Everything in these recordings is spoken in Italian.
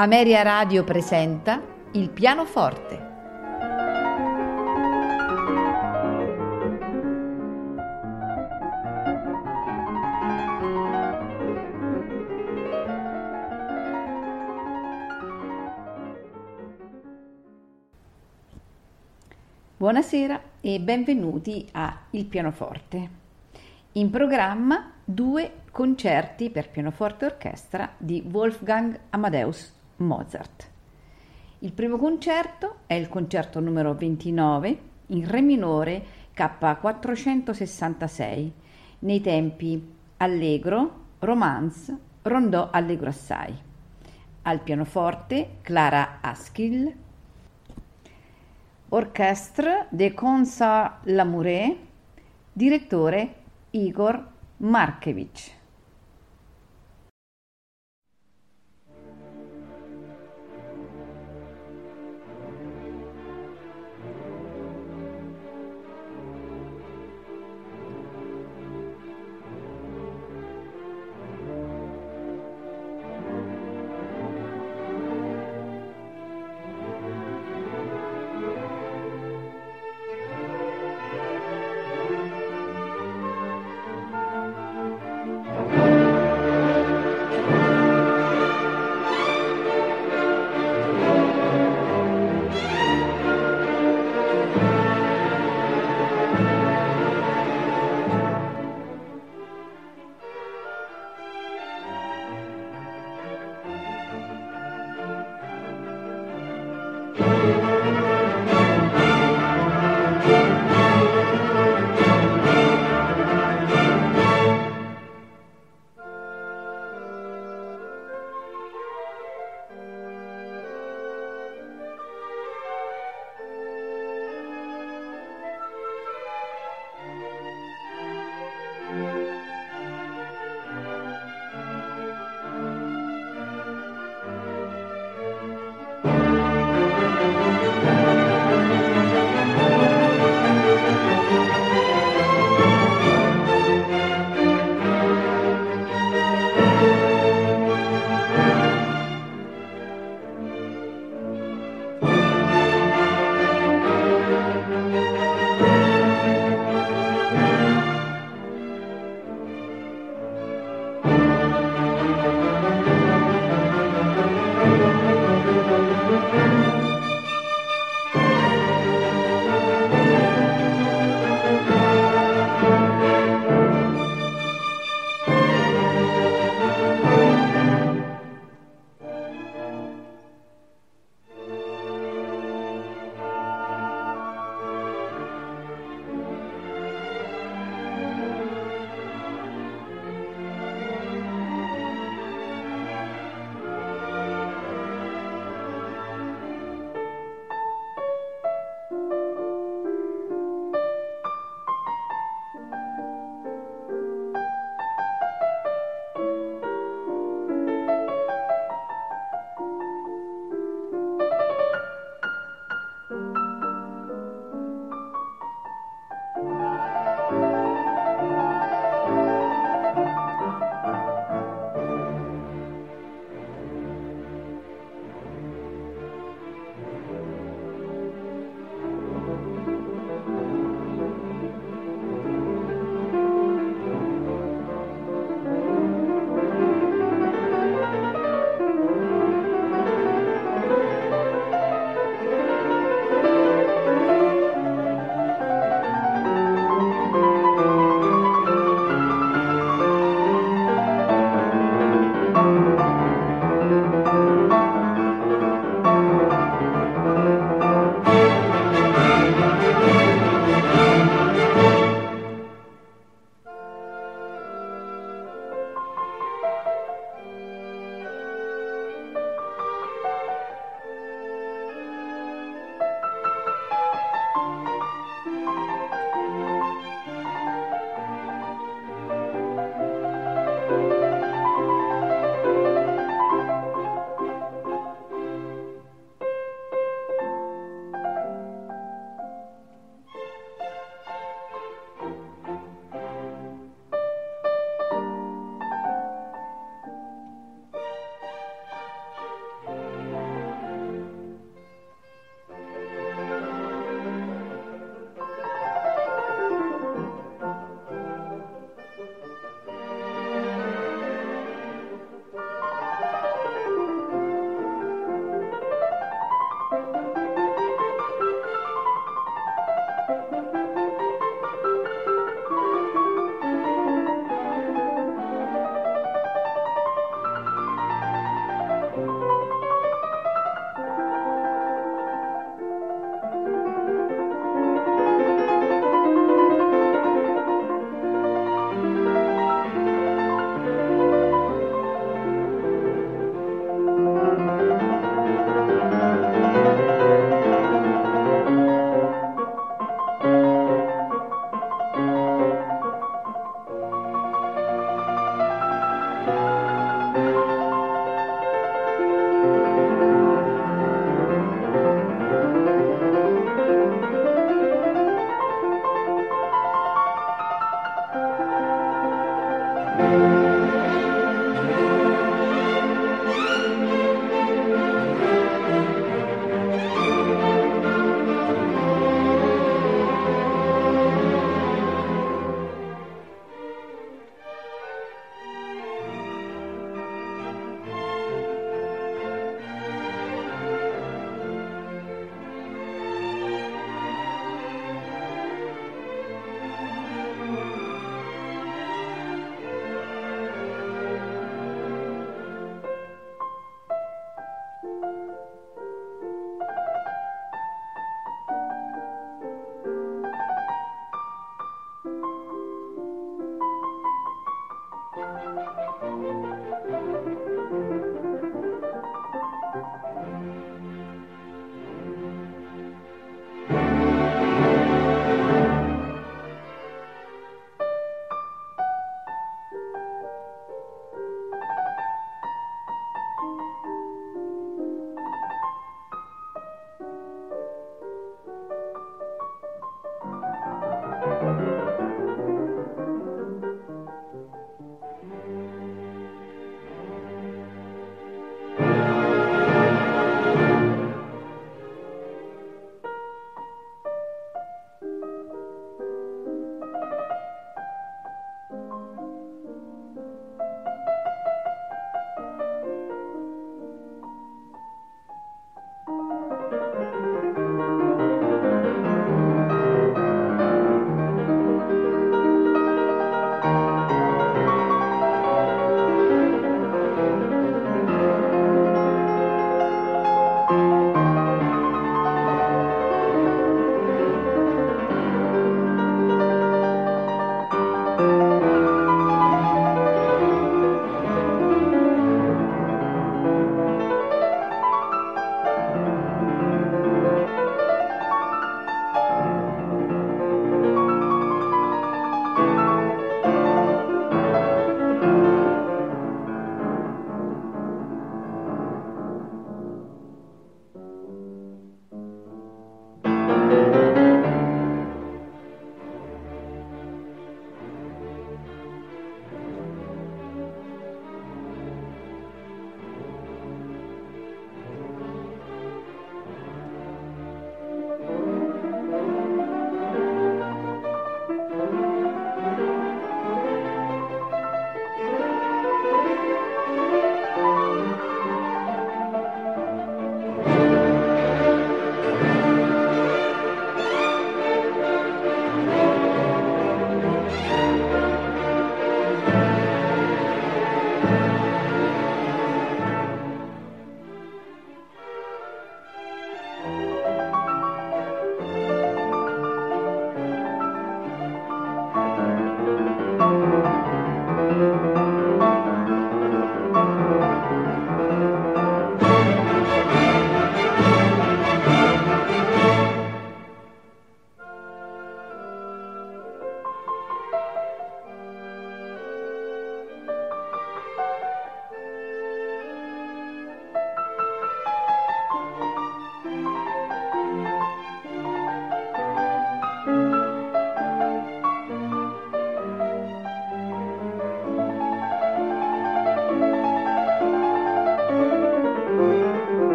Ameria Radio presenta Il pianoforte. Buonasera e benvenuti a Il pianoforte. In programma due concerti per pianoforte e orchestra di Wolfgang Amadeus Mozart. Il primo concerto è il concerto numero 29 in Re minore K466 nei tempi allegro, romance, rondò allegro assai. Al pianoforte Clara Askill, Orchestre de Consa Lamoureux, direttore Igor Markevich.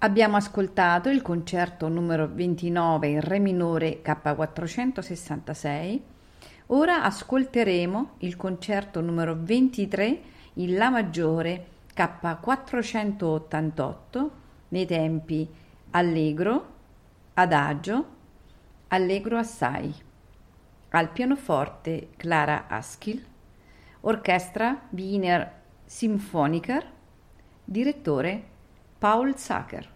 Abbiamo ascoltato il concerto numero 29 in Re minore K466. Ora ascolteremo il concerto numero 23 in La maggiore K488 nei tempi allegro, adagio, allegro assai. Al pianoforte Clara Aschil, orchestra Wiener Symphoniker, direttore Paul Sacher